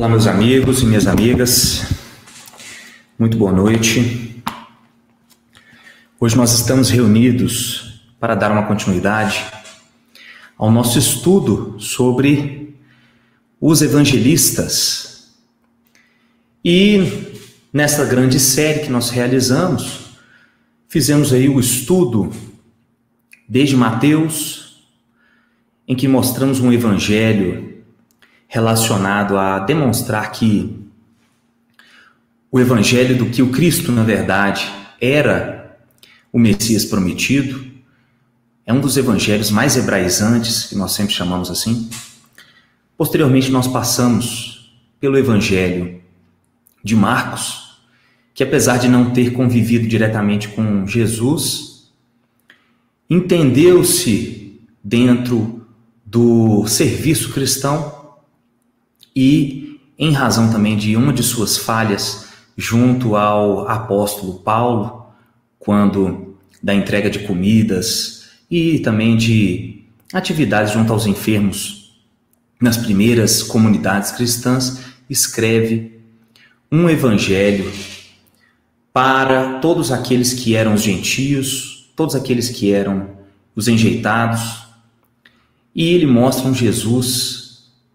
Olá, meus amigos e minhas amigas, muito boa noite. Hoje nós estamos reunidos para dar uma continuidade ao nosso estudo sobre os evangelistas. E nessa grande série que nós realizamos, fizemos aí o estudo desde Mateus, em que mostramos um evangelho relacionado a demonstrar que o evangelho do que o Cristo, na verdade, era o Messias prometido, é um dos evangelhos mais hebraizantes, que nós sempre chamamos assim. Posteriormente, nós passamos pelo evangelho de Marcos, que apesar de não ter convivido diretamente com Jesus, entendeu-se dentro do serviço cristão e em razão também de uma de suas falhas junto ao apóstolo Paulo, quando da entrega de comidas e também de atividades junto aos enfermos nas primeiras comunidades cristãs, escreve um evangelho para todos aqueles que eram os gentios, todos aqueles que eram os enjeitados, e ele mostra um Jesus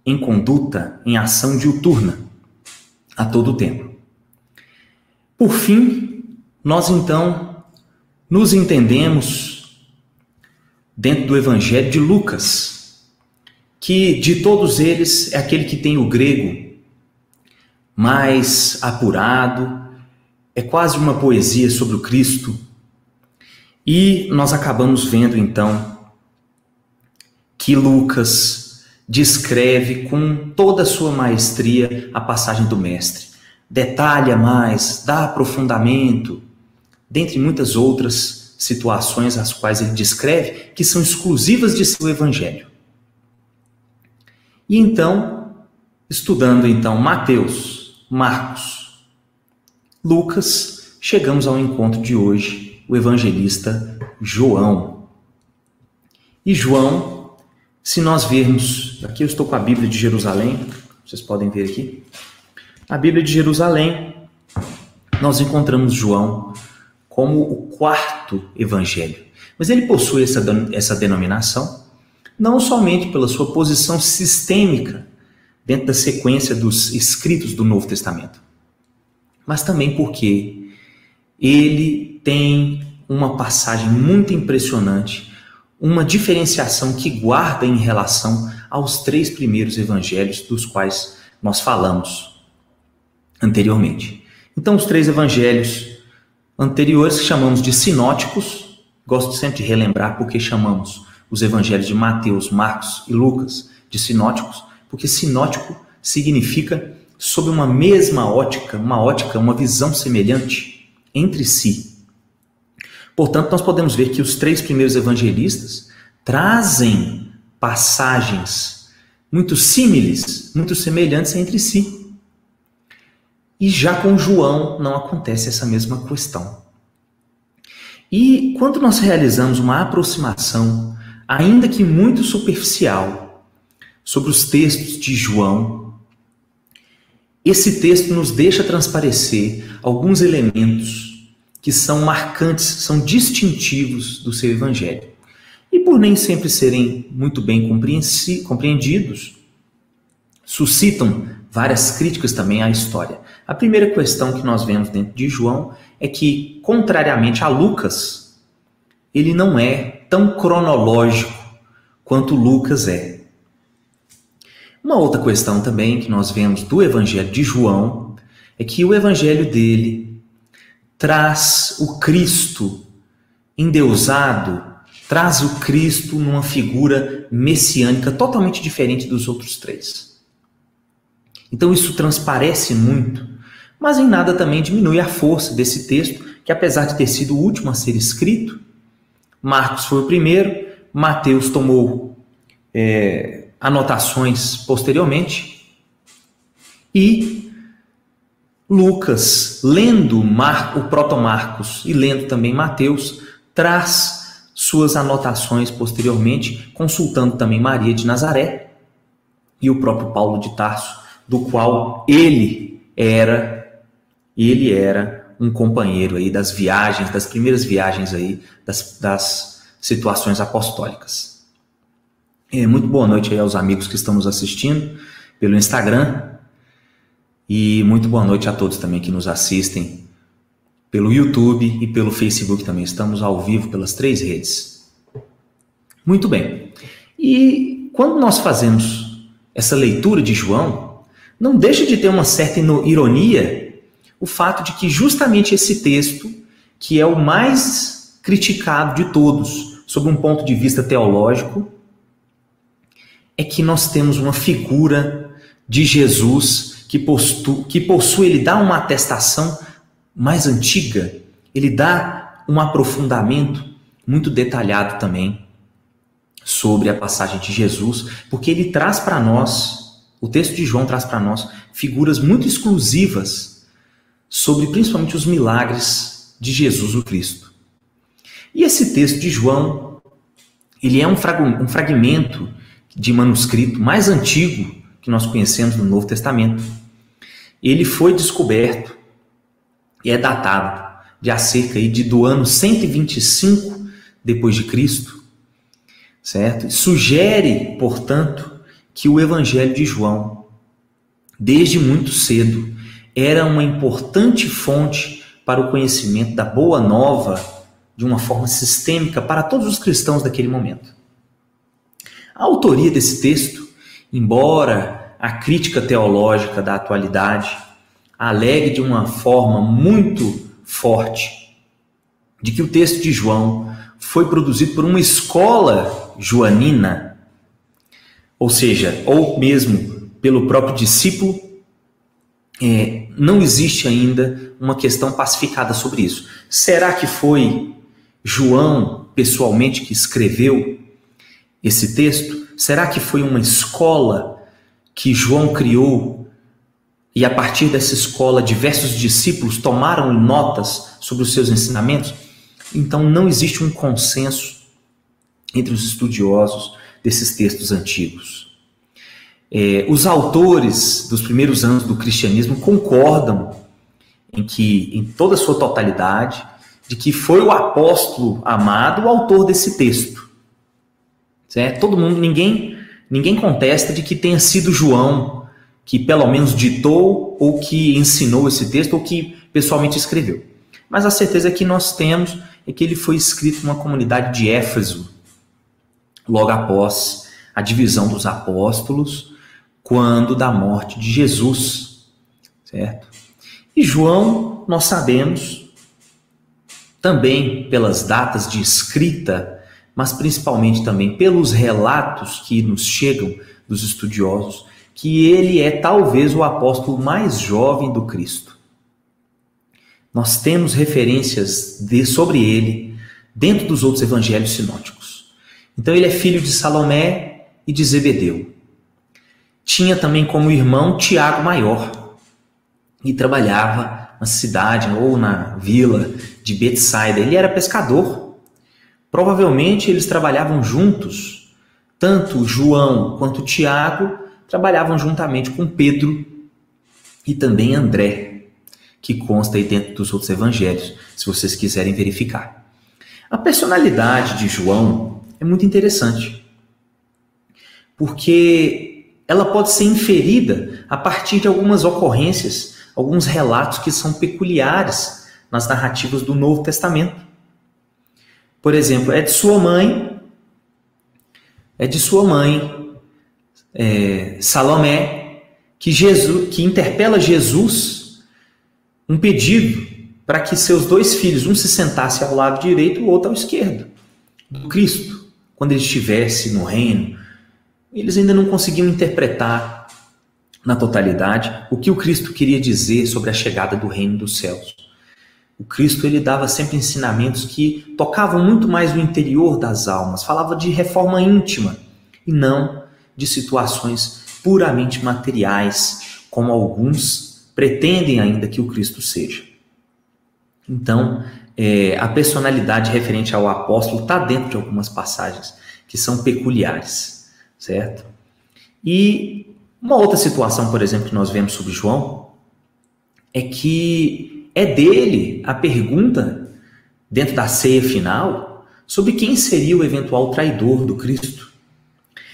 em conduta, em ação diuturna, a todo tempo. Por fim, nós então nos entendemos dentro do Evangelho de Lucas, que de todos eles é aquele que tem o grego mais apurado, é quase uma poesia sobre o Cristo. E nós acabamos vendo então que Lucas descreve com toda a sua maestria a passagem do Mestre. Detalha mais, dá aprofundamento, dentre muitas outras situações as quais ele descreve, que são exclusivas de seu evangelho. E então, estudando então Mateus, Marcos, Lucas, chegamos ao encontro de hoje, o evangelista João. E João se nós vermos, aqui eu estou com a Bíblia de Jerusalém, vocês podem ver aqui. A Bíblia de Jerusalém, nós encontramos João como o quarto evangelho. Mas ele possui essa, essa denominação não somente pela sua posição sistêmica dentro da sequência dos escritos do Novo Testamento, mas também porque ele tem uma passagem muito impressionante uma diferenciação que guarda em relação aos três primeiros evangelhos dos quais nós falamos anteriormente. Então, os três evangelhos anteriores que chamamos de sinóticos, gosto sempre de relembrar porque chamamos os evangelhos de Mateus, Marcos e Lucas de sinóticos, porque sinótico significa sob uma mesma ótica, uma ótica, uma visão semelhante entre si. Portanto, nós podemos ver que os três primeiros evangelistas trazem passagens muito símiles, muito semelhantes entre si. E já com João não acontece essa mesma questão. E quando nós realizamos uma aproximação, ainda que muito superficial, sobre os textos de João, esse texto nos deixa transparecer alguns elementos que são marcantes, são distintivos do seu evangelho. E por nem sempre serem muito bem compreendidos, suscitam várias críticas também à história. A primeira questão que nós vemos dentro de João é que, contrariamente a Lucas, ele não é tão cronológico quanto Lucas é. Uma outra questão também que nós vemos do Evangelho de João é que o Evangelho dele traz o Cristo endeusado, traz o Cristo numa figura messiânica totalmente diferente dos outros três. Então isso transparece muito, mas em nada também diminui a força desse texto, que apesar de ter sido o último a ser escrito, Marcos foi o primeiro, Mateus tomou é, anotações posteriormente, e Lucas, lendo Mar, o proto-Marcos e lendo também Mateus, traz suas anotações posteriormente, consultando também Maria de Nazaré e o próprio Paulo de Tarso do qual ele era, ele era um companheiro aí das viagens, das primeiras viagens aí, das, das situações apostólicas. É, muito boa noite aí aos amigos que estão nos assistindo pelo Instagram e muito boa noite a todos também que nos assistem pelo YouTube e pelo Facebook também. Estamos ao vivo pelas três redes. Muito bem. E quando nós fazemos essa leitura de João, não deixa de ter uma certa ironia o fato de que justamente esse texto, que é o mais criticado de todos, sob um ponto de vista teológico, é que nós temos uma figura de Jesus que, postu, que possui, ele dá uma atestação mais antiga, ele dá um aprofundamento muito detalhado também sobre a passagem de Jesus, porque ele traz para nós, o texto de João traz para nós figuras muito exclusivas sobre principalmente os milagres de Jesus o Cristo. E esse texto de João, ele é um, um fragmento de manuscrito mais antigo que nós conhecemos no Novo Testamento. Ele foi descoberto e é datado de acerca aí de do ano 125 depois de Cristo, certo? Sugere, portanto, que o Evangelho de João, desde muito cedo, era uma importante fonte para o conhecimento da boa nova de uma forma sistêmica para todos os cristãos daquele momento. A autoria desse texto, embora a crítica teológica da atualidade alegue de uma forma muito forte de que o texto de João foi produzido por uma escola joanina, ou seja, ou mesmo pelo próprio discípulo, é, não existe ainda uma questão pacificada sobre isso. Será que foi João pessoalmente que escreveu esse texto? Será que foi uma escola que João criou e a partir dessa escola diversos discípulos tomaram notas sobre os seus ensinamentos, então não existe um consenso entre os estudiosos desses textos antigos. É, os autores dos primeiros anos do cristianismo concordam em que, em toda a sua totalidade, de que foi o apóstolo amado o autor desse texto. Certo? Todo mundo, ninguém, ninguém contesta de que tenha sido João que pelo menos ditou ou que ensinou esse texto ou que pessoalmente escreveu. Mas a certeza que nós temos é que ele foi escrito numa comunidade de Éfeso, logo após a divisão dos apóstolos, quando da morte de Jesus, certo? E João, nós sabemos, também pelas datas de escrita, mas principalmente também pelos relatos que nos chegam dos estudiosos, que ele é talvez o apóstolo mais jovem do Cristo. Nós temos referências de, sobre ele dentro dos outros evangelhos sinóticos. Então ele é filho de Salomé e de Zebedeu. Tinha também como irmão Tiago Maior e trabalhava na cidade ou na vila de Betsaida. Ele era pescador. Provavelmente eles trabalhavam juntos, tanto João quanto Tiago trabalhavam juntamente com Pedro e também André, que consta aí dentro dos outros evangelhos, se vocês quiserem verificar. A personalidade de João é muito interessante, porque ela pode ser inferida a partir de algumas ocorrências, alguns relatos que são peculiares nas narrativas do Novo Testamento. Por exemplo, é de sua mãe, é de sua mãe é, Salomé, que, Jesus, que interpela Jesus um pedido para que seus dois filhos, um se sentasse ao lado direito e o outro ao esquerdo do Cristo, quando ele estivesse no reino. Eles ainda não conseguiam interpretar na totalidade o que o Cristo queria dizer sobre a chegada do reino dos céus. O Cristo ele dava sempre ensinamentos que tocavam muito mais o interior das almas, falava de reforma íntima e não de situações puramente materiais, como alguns pretendem ainda que o Cristo seja. Então, é, a personalidade referente ao apóstolo está dentro de algumas passagens que são peculiares, certo? E Uma outra situação, por exemplo, que nós vemos sobre João é que é dele a pergunta dentro da ceia final sobre quem seria o eventual traidor do Cristo.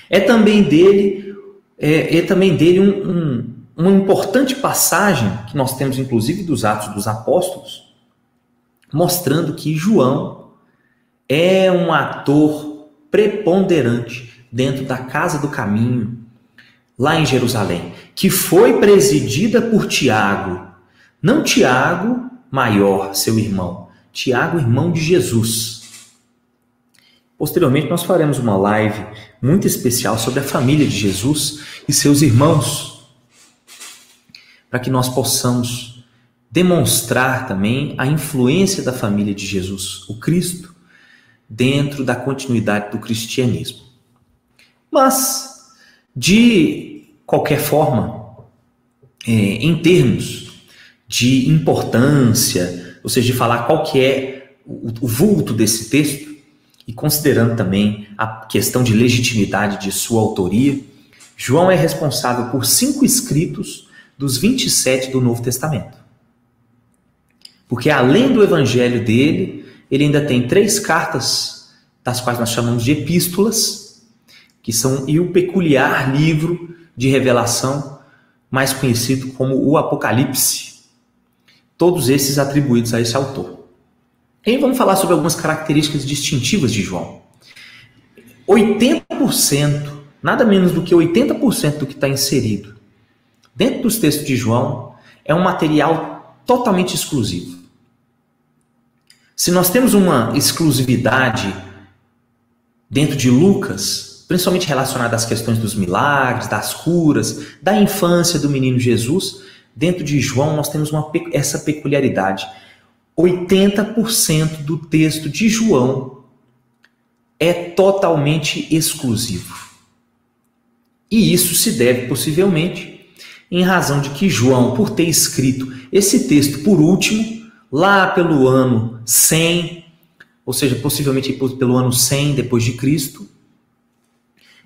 É também dele, é, é também dele um, um, uma importante passagem que nós temos, inclusive, dos Atos dos Apóstolos, mostrando que João é um ator preponderante dentro da casa do caminho, lá em Jerusalém, que foi presidida por Tiago. Não Tiago maior, seu irmão, Tiago, irmão de Jesus. Posteriormente, nós faremos uma live muito especial sobre a família de Jesus e seus irmãos, para que nós possamos demonstrar também a influência da família de Jesus, o Cristo, dentro da continuidade do cristianismo. Mas, de qualquer forma, é, em termos de importância, ou seja, de falar qual que é o, o vulto desse texto, e considerando também a questão de legitimidade de sua autoria, João é responsável por cinco escritos dos 27 do Novo Testamento. Porque além do evangelho dele, ele ainda tem três cartas, das quais nós chamamos de epístolas, que são e o peculiar livro de revelação, mais conhecido como o Apocalipse. Todos esses atribuídos a esse autor. E vamos falar sobre algumas características distintivas de João. 80%, nada menos do que 80% do que está inserido dentro dos textos de João é um material totalmente exclusivo. Se nós temos uma exclusividade dentro de Lucas, principalmente relacionada às questões dos milagres, das curas, da infância do menino Jesus, dentro de João nós temos uma, essa peculiaridade 80% do texto de João é totalmente exclusivo. E isso se deve possivelmente em razão de que João, por ter escrito esse texto por último, lá pelo ano 100, ou seja, possivelmente pelo ano 100 depois de Cristo,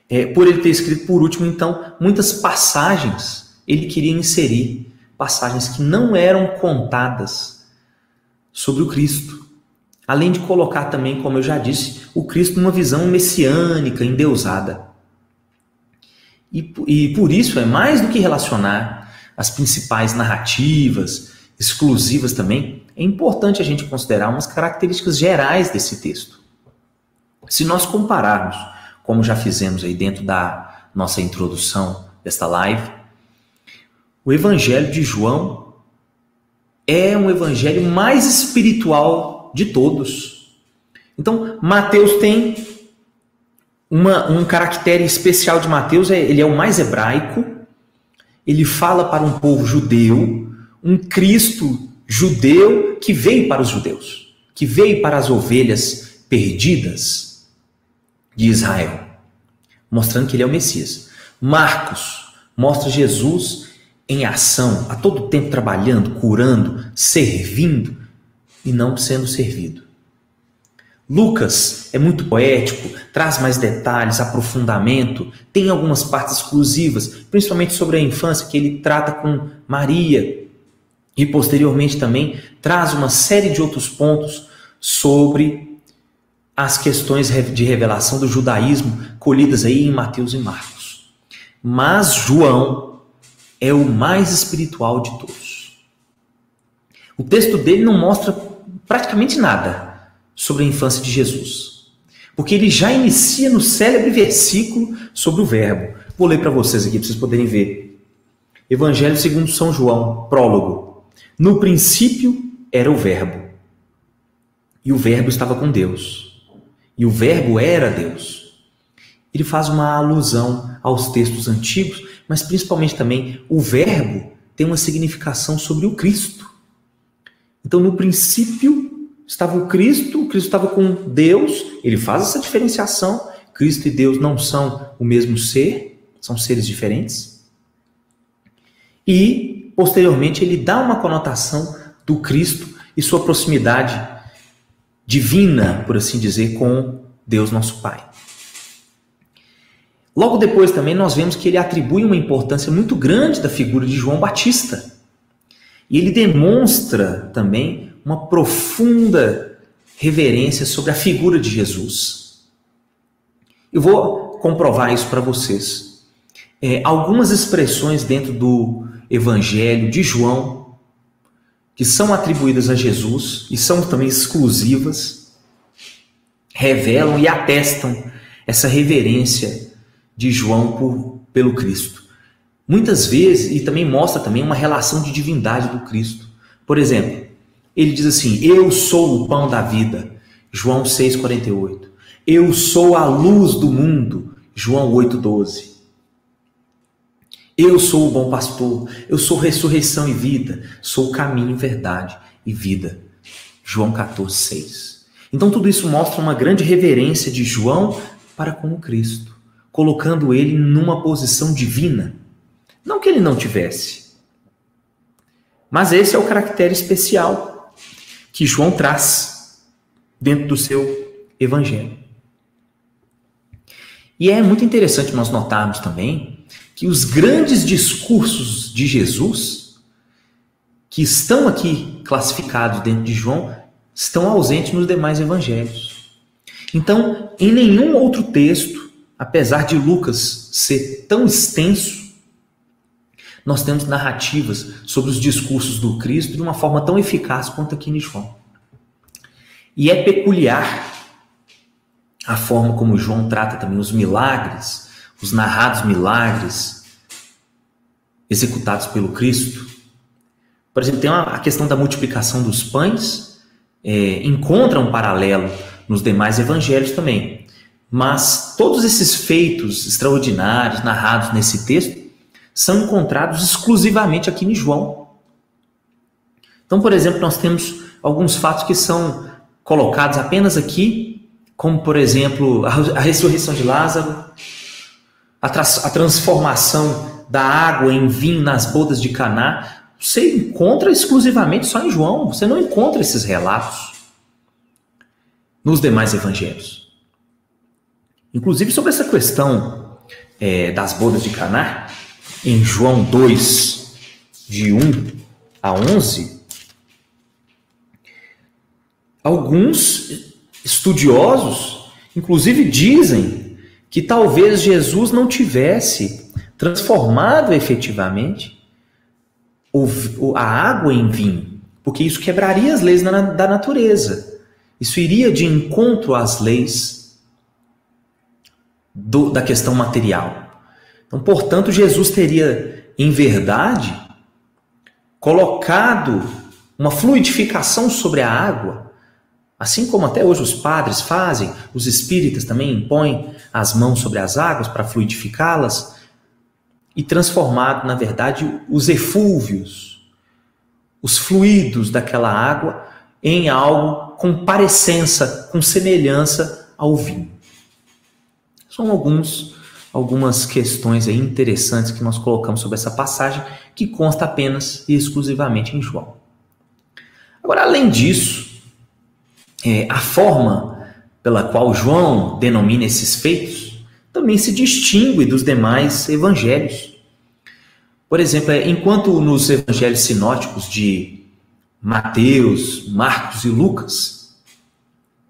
é, por ele ter escrito por último, então, muitas passagens ele queria inserir, passagens que não eram contadas sobre o Cristo. Além de colocar também, como eu já disse, o Cristo numa visão messiânica, endeusada. E, e por isso é mais do que relacionar as principais narrativas, exclusivas também, é importante a gente considerar umas características gerais desse texto. Se nós compararmos, como já fizemos aí dentro da nossa introdução desta live, o Evangelho de João é um evangelho mais espiritual de todos. Então, Mateus tem uma, um caractere especial de Mateus, é, ele é o mais hebraico, ele fala para um povo judeu, um Cristo judeu que veio para os judeus, que veio para as ovelhas perdidas de Israel, mostrando que ele é o Messias. Marcos mostra Jesus em ação, a todo tempo trabalhando, curando, servindo e não sendo servido. Lucas é muito poético, traz mais detalhes, aprofundamento, tem algumas partes exclusivas, principalmente sobre a infância, que ele trata com Maria, e posteriormente também traz uma série de outros pontos sobre as questões de revelação do judaísmo colhidas aí em Mateus e Marcos. Mas João é o mais espiritual de todos. O texto dele não mostra praticamente nada sobre a infância de Jesus, porque ele já inicia no célebre versículo sobre o Verbo. Vou ler para vocês aqui para vocês poderem ver. Evangelho segundo São João, prólogo. No princípio era o Verbo, e o Verbo estava com Deus, e o Verbo era Deus. Ele faz uma alusão aos textos antigos mas principalmente também o verbo tem uma significação sobre o Cristo. Então, no princípio estava o Cristo, o Cristo estava com Deus, ele faz essa diferenciação. Cristo e Deus não são o mesmo ser, são seres diferentes. E, posteriormente, ele dá uma conotação do Cristo e sua proximidade divina, por assim dizer, com Deus nosso Pai. Logo depois também nós vemos que ele atribui uma importância muito grande da figura de João Batista. E ele demonstra também uma profunda reverência sobre a figura de Jesus. Eu vou comprovar isso para vocês. É, algumas expressões dentro do Evangelho de João, que são atribuídas a Jesus e são também exclusivas, revelam e atestam essa reverência de João por, pelo Cristo. Muitas vezes, e também mostra também uma relação de divindade do Cristo. Por exemplo, ele diz assim: Eu sou o pão da vida, João 6,48. Eu sou a luz do mundo, João 8,12. Eu sou o bom pastor, eu sou ressurreição e vida, sou o caminho, verdade e vida. João 14,6. Então tudo isso mostra uma grande reverência de João para com o Cristo colocando ele numa posição divina. Não que ele não tivesse. Mas esse é o caractere especial que João traz dentro do seu evangelho. E é muito interessante nós notarmos também que os grandes discursos de Jesus, que estão aqui classificados dentro de João, estão ausentes nos demais evangelhos. Então, em nenhum outro texto apesar de Lucas ser tão extenso, nós temos narrativas sobre os discursos do Cristo de uma forma tão eficaz quanto aqui em João. E é peculiar a forma como João trata também os milagres, os narrados milagres executados pelo Cristo. Por exemplo, tem a questão da multiplicação dos pães, é, encontra um paralelo nos demais evangelhos também. Mas todos esses feitos extraordinários narrados nesse texto são encontrados exclusivamente aqui em João. Então, por exemplo, nós temos alguns fatos que são colocados apenas aqui, como, por exemplo, a ressurreição de Lázaro, a, a transformação da água em vinho nas bodas de Caná. Você encontra exclusivamente só em João, você não encontra esses relatos nos demais evangelhos. Inclusive sobre essa questão é, das bodas de Caná, em João 2, de 1 a 11, alguns estudiosos, inclusive, dizem que talvez Jesus não tivesse transformado efetivamente a água em vinho, porque isso quebraria as leis da natureza. Isso iria de encontro às leis do, da questão material. Então, portanto, Jesus teria, em verdade, colocado uma fluidificação sobre a água, assim como até hoje os padres fazem, os espíritas também impõem as mãos sobre as águas para fluidificá-las, e transformado, na verdade, os efúvios, os fluidos daquela água em algo com parecença, com semelhança ao vinho. São alguns, algumas questões interessantes que nós colocamos sobre essa passagem, que consta apenas e exclusivamente em João. Agora, além disso, é, a forma pela qual João denomina esses feitos também se distingue dos demais evangelhos. Por exemplo, é, enquanto nos evangelhos sinóticos de Mateus, Marcos e Lucas,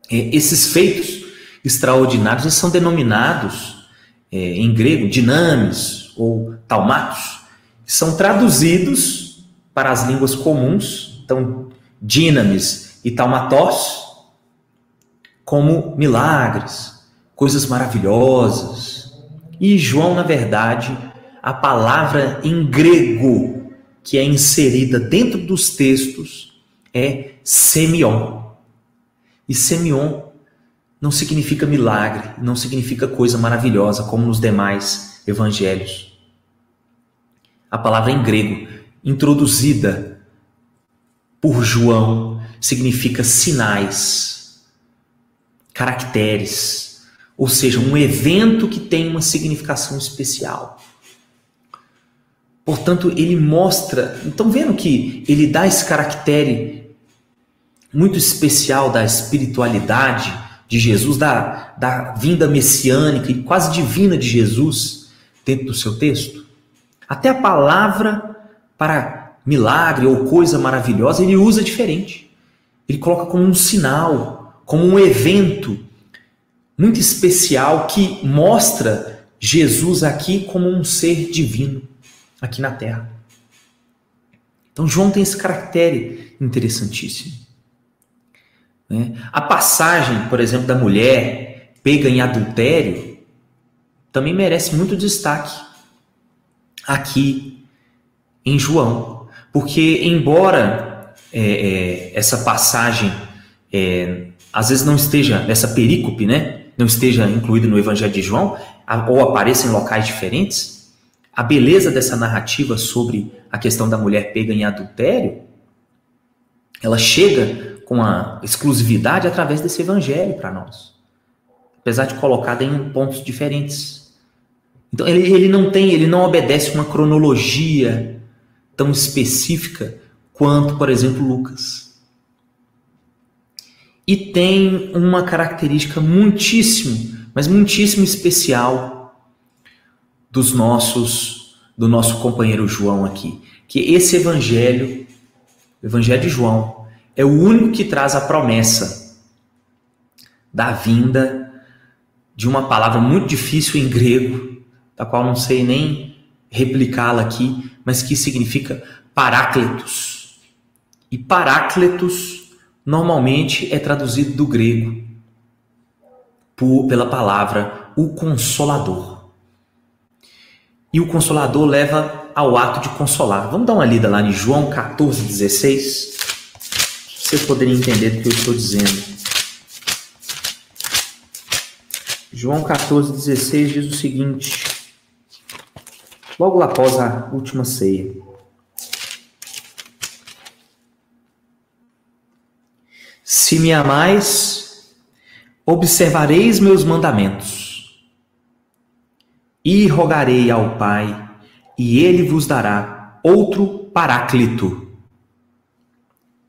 é, esses feitos extraordinários são denominados é, em grego dinamis ou taumatos, são traduzidos para as línguas comuns, então dinamis e taumatos, como milagres, coisas maravilhosas. E João, na verdade, a palavra em grego que é inserida dentro dos textos é semion. E semion não significa milagre, não significa coisa maravilhosa como nos demais evangelhos. A palavra em grego, introduzida por João, significa sinais, caracteres, ou seja, um evento que tem uma significação especial. Portanto, ele mostra, então vendo que ele dá esse caractere muito especial da espiritualidade de Jesus, da, da vinda messiânica e quase divina de Jesus dentro do seu texto? Até a palavra para milagre ou coisa maravilhosa ele usa diferente. Ele coloca como um sinal, como um evento muito especial que mostra Jesus aqui como um ser divino aqui na terra. Então João tem esse caractere interessantíssimo. Né? A passagem, por exemplo, da mulher pega em adultério também merece muito destaque aqui em João, porque embora é, é, essa passagem é, às vezes não esteja nessa perícope, né, não esteja incluída no Evangelho de João ou apareça em locais diferentes, a beleza dessa narrativa sobre a questão da mulher pega em adultério, ela chega com a exclusividade através desse evangelho para nós. Apesar de colocada em pontos diferentes. Então ele, ele não tem, ele não obedece uma cronologia tão específica quanto, por exemplo, Lucas. E tem uma característica muitíssimo, mas muitíssimo especial dos nossos do nosso companheiro João aqui, que esse evangelho, o evangelho de João, é o único que traz a promessa da vinda de uma palavra muito difícil em grego, da qual não sei nem replicá-la aqui, mas que significa parácletos. E parácletos normalmente é traduzido do grego por, pela palavra o consolador. E o consolador leva ao ato de consolar. Vamos dar uma lida lá em João 14, 16. Para vocês poderem entender do que eu estou dizendo. João 14, 16 diz o seguinte: logo após a última ceia. Se me amais, observareis meus mandamentos e rogarei ao Pai, e ele vos dará outro paráclito.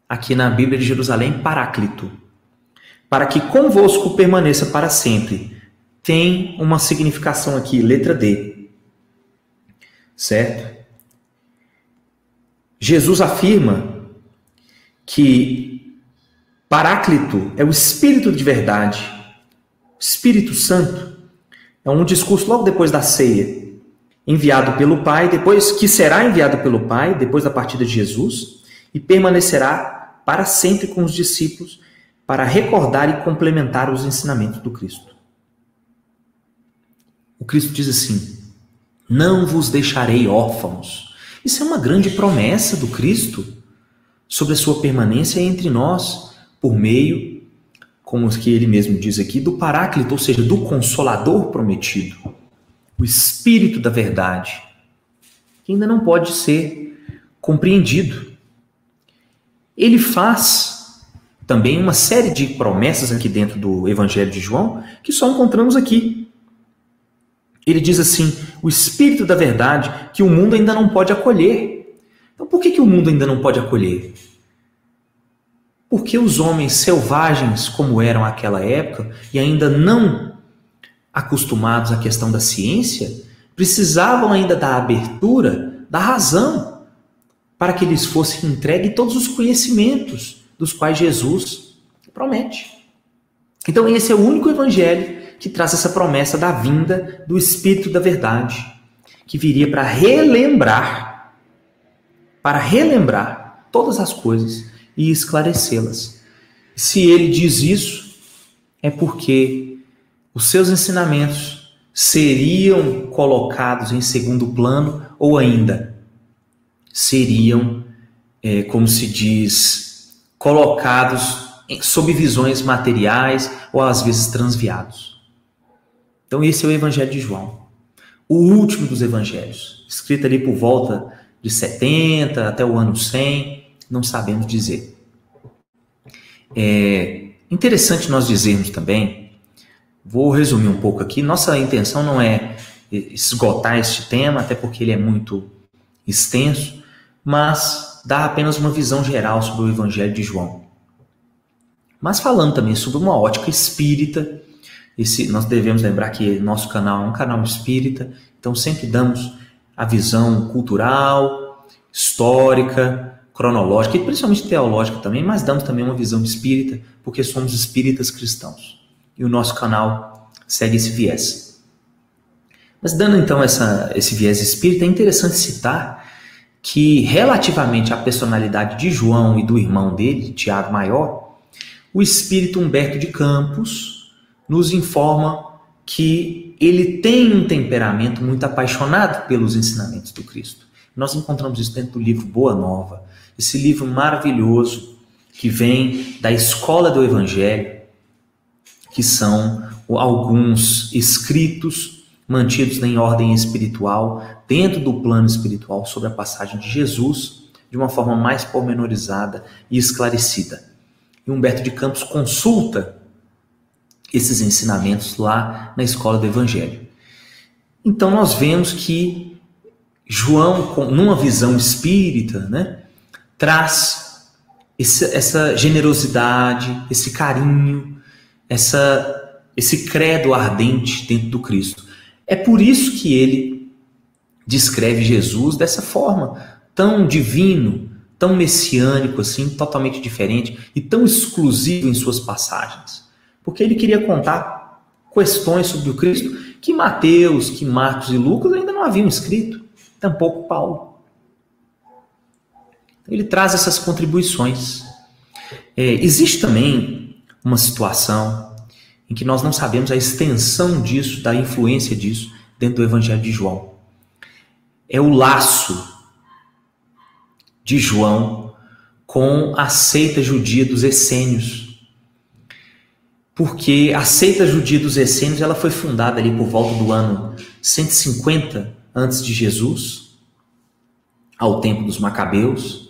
Aqui na Bíblia de Jerusalém, paráclito. Para que convosco permaneça para sempre. Tem uma significação aqui, letra D. Certo? Jesus afirma que Paráclito é o Espírito de verdade, Espírito Santo, é um discurso logo depois da ceia, enviado pelo Pai, depois que será enviado pelo Pai, depois da partida de Jesus, e permanecerá para sempre com os discípulos para recordar e complementar os ensinamentos do Cristo. O Cristo diz assim: Não vos deixarei órfãos. Isso é uma grande promessa do Cristo sobre a sua permanência entre nós por meio como que ele mesmo diz aqui, do Paráclito, ou seja, do Consolador prometido, o Espírito da Verdade, que ainda não pode ser compreendido. Ele faz também uma série de promessas aqui dentro do Evangelho de João que só encontramos aqui. Ele diz assim: o Espírito da Verdade que o mundo ainda não pode acolher. Então, por que, que o mundo ainda não pode acolher? Porque os homens selvagens, como eram naquela época, e ainda não acostumados à questão da ciência, precisavam ainda da abertura, da razão, para que lhes fosse entregue todos os conhecimentos dos quais Jesus promete. Então, esse é o único evangelho que traz essa promessa da vinda do Espírito da Verdade, que viria para relembrar, para relembrar todas as coisas e esclarecê-las. Se ele diz isso, é porque os seus ensinamentos seriam colocados em segundo plano ou ainda seriam, é, como se diz, colocados sob visões materiais ou às vezes transviados. Então, esse é o Evangelho de João, o último dos evangelhos, escrito ali por volta de 70 até o ano 100 não sabemos dizer. É interessante nós dizermos também, vou resumir um pouco aqui, nossa intenção não é esgotar este tema, até porque ele é muito extenso, mas dar apenas uma visão geral sobre o Evangelho de João. mas falando também sobre uma ótica espírita. Esse, nós devemos lembrar que nosso canal é um canal espírita, então sempre damos a visão cultural, histórica, cronológica e principalmente teológica também, mas damos também uma visão espírita, porque somos espíritas cristãos. E o nosso canal segue esse viés. Mas dando então essa, esse viés espírita, é interessante citar que, relativamente à personalidade de João e do irmão dele, Tiago Maior, o espírito Humberto de Campos nos informa que ele tem um temperamento muito apaixonado pelos ensinamentos do Cristo. Nós encontramos isso dentro do livro Boa Nova, esse livro maravilhoso que vem da escola do Evangelho, que são alguns escritos mantidos em ordem espiritual, dentro do plano espiritual, sobre a passagem de Jesus, de uma forma mais pormenorizada e esclarecida. E Humberto de Campos consulta esses ensinamentos lá na escola do Evangelho. Então nós vemos que João, numa visão espírita, né, traz esse, essa generosidade, esse carinho, essa, esse credo ardente dentro do Cristo. É por isso que ele descreve Jesus dessa forma, tão divino, tão messiânico assim, totalmente diferente e tão exclusivo em suas passagens. Porque ele queria contar questões sobre o Cristo que Mateus, que Marcos e Lucas ainda não haviam escrito, tampouco Paulo. Ele traz essas contribuições. É, existe também uma situação em que nós não sabemos a extensão disso, da influência disso dentro do Evangelho de João. É o laço de João com a seita judia dos essênios. Porque a seita judia dos essênios ela foi fundada ali por volta do ano 150 antes de Jesus, ao tempo dos macabeus,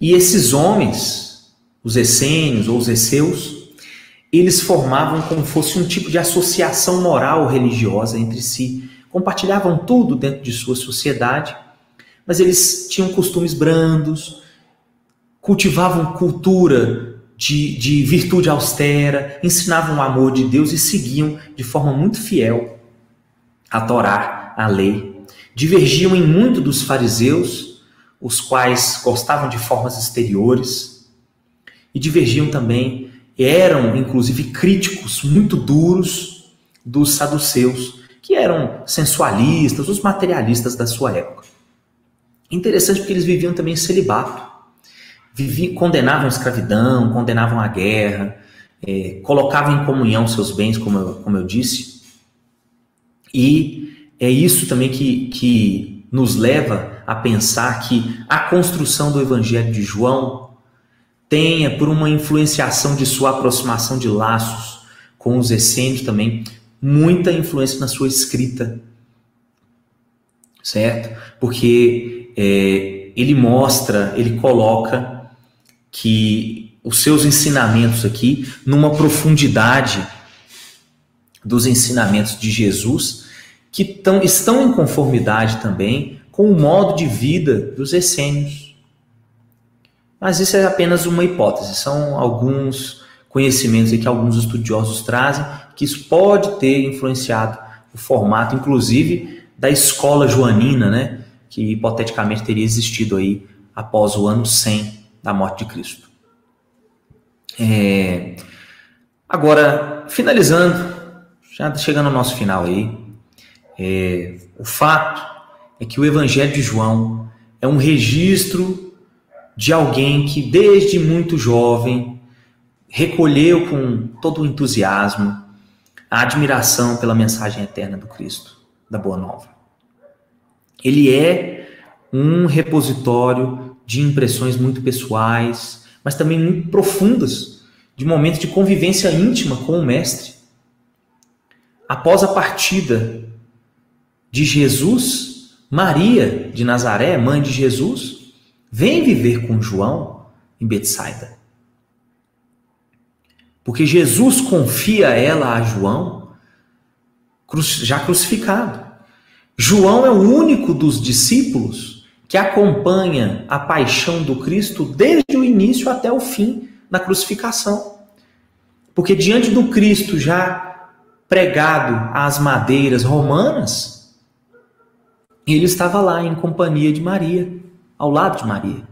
e esses homens, os essênios ou os esseus, eles formavam como fosse um tipo de associação moral religiosa entre si. Compartilhavam tudo dentro de sua sociedade, mas eles tinham costumes brandos, cultivavam cultura de, de virtude austera, ensinavam o amor de Deus e seguiam de forma muito fiel a Torá, a lei. Divergiam em muito dos fariseus, os quais gostavam de formas exteriores, e divergiam também eram inclusive críticos muito duros dos saduceus, que eram sensualistas, os materialistas da sua época. Interessante porque eles viviam também celibato, viviam, condenavam a escravidão, condenavam a guerra, é, colocavam em comunhão seus bens, como eu, como eu disse, e é isso também que, que nos leva a pensar que a construção do Evangelho de João tenha, por uma influenciação de sua aproximação de laços com os essênios também, muita influência na sua escrita, certo? Porque é, ele mostra, ele coloca que os seus ensinamentos aqui, numa profundidade dos ensinamentos de Jesus, que tão, estão em conformidade também com o modo de vida dos essênios. Mas isso é apenas uma hipótese, são alguns conhecimentos que alguns estudiosos trazem que isso pode ter influenciado o formato, inclusive, da escola joanina, né, que hipoteticamente teria existido aí após o ano 100 da morte de Cristo. É... Agora, finalizando, já chegando ao nosso final aí, é... o fato é que o Evangelho de João é um registro de alguém que desde muito jovem recolheu com todo o entusiasmo a admiração pela mensagem eterna do Cristo, da Boa Nova. Ele é um repositório de impressões muito pessoais, mas também muito profundas, de momentos de convivência íntima com o Mestre. Após a partida de Jesus, Maria de Nazaré, mãe de Jesus, Vem viver com João em Betsaida. Porque Jesus confia ela a João já crucificado. João é o único dos discípulos que acompanha a paixão do Cristo desde o início até o fim na crucificação. Porque diante do Cristo já pregado às madeiras romanas, ele estava lá em companhia de Maria, ao lado de Maria.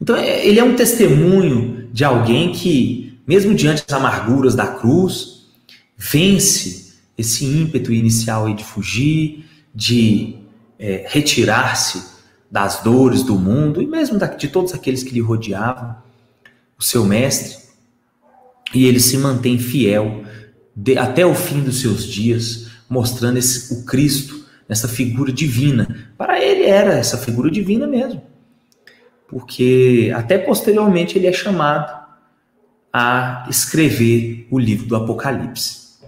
Então, é, ele é um testemunho de alguém que, mesmo diante das amarguras da cruz, vence esse ímpeto inicial de fugir, de é, retirar-se das dores do mundo e mesmo de todos aqueles que lhe rodeavam, o seu mestre, e ele se mantém fiel de, até o fim dos seus dias, mostrando esse, o Cristo, essa figura divina. Para ele era essa figura divina mesmo porque até posteriormente ele é chamado a escrever o livro do Apocalipse.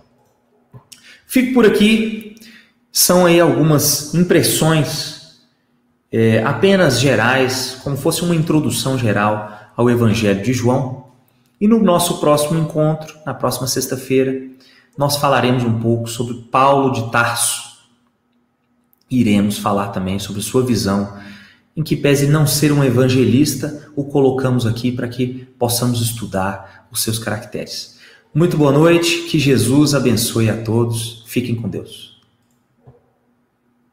Fico por aqui, são aí algumas impressões é, apenas gerais, como fosse uma introdução geral ao Evangelho de João. E no nosso próximo encontro, na próxima sexta-feira, nós falaremos um pouco sobre Paulo de Tarso. Iremos falar também sobre sua visão em que pese não ser um evangelista, o colocamos aqui para que possamos estudar os seus caracteres. Muito boa noite, que Jesus abençoe a todos. Fiquem com Deus.